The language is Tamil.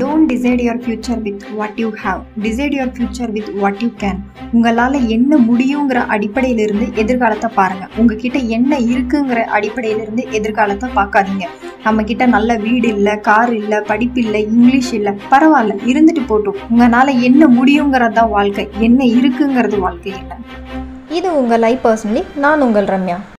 Don't decide your future with what you have decide your future with what you can உங்களால் என்ன முடியுங்கிற அடிப்படையிலிருந்து எதிர்காலத்தை பாருங்கள் உங்ககிட்ட என்ன இருக்குங்கிற அடிப்படையிலிருந்து எதிர்காலத்தை பார்க்காதீங்க. நம்ம நல்ல வீடு இல்லை கார் இல்லை படிப்பு இல்லை இங்கிலீஷ் இல்லை பரவாயில்ல இருந்துட்டு போட்டோம். உங்களால் என்ன முடியுங்கிறது தான் வாழ்க்கை. என்ன இருக்குங்கிறது வாழ்க்கை இல்லை. இது உங்கள் லைஃப் பர்சனலி நான் உங்கள் ரம்யா.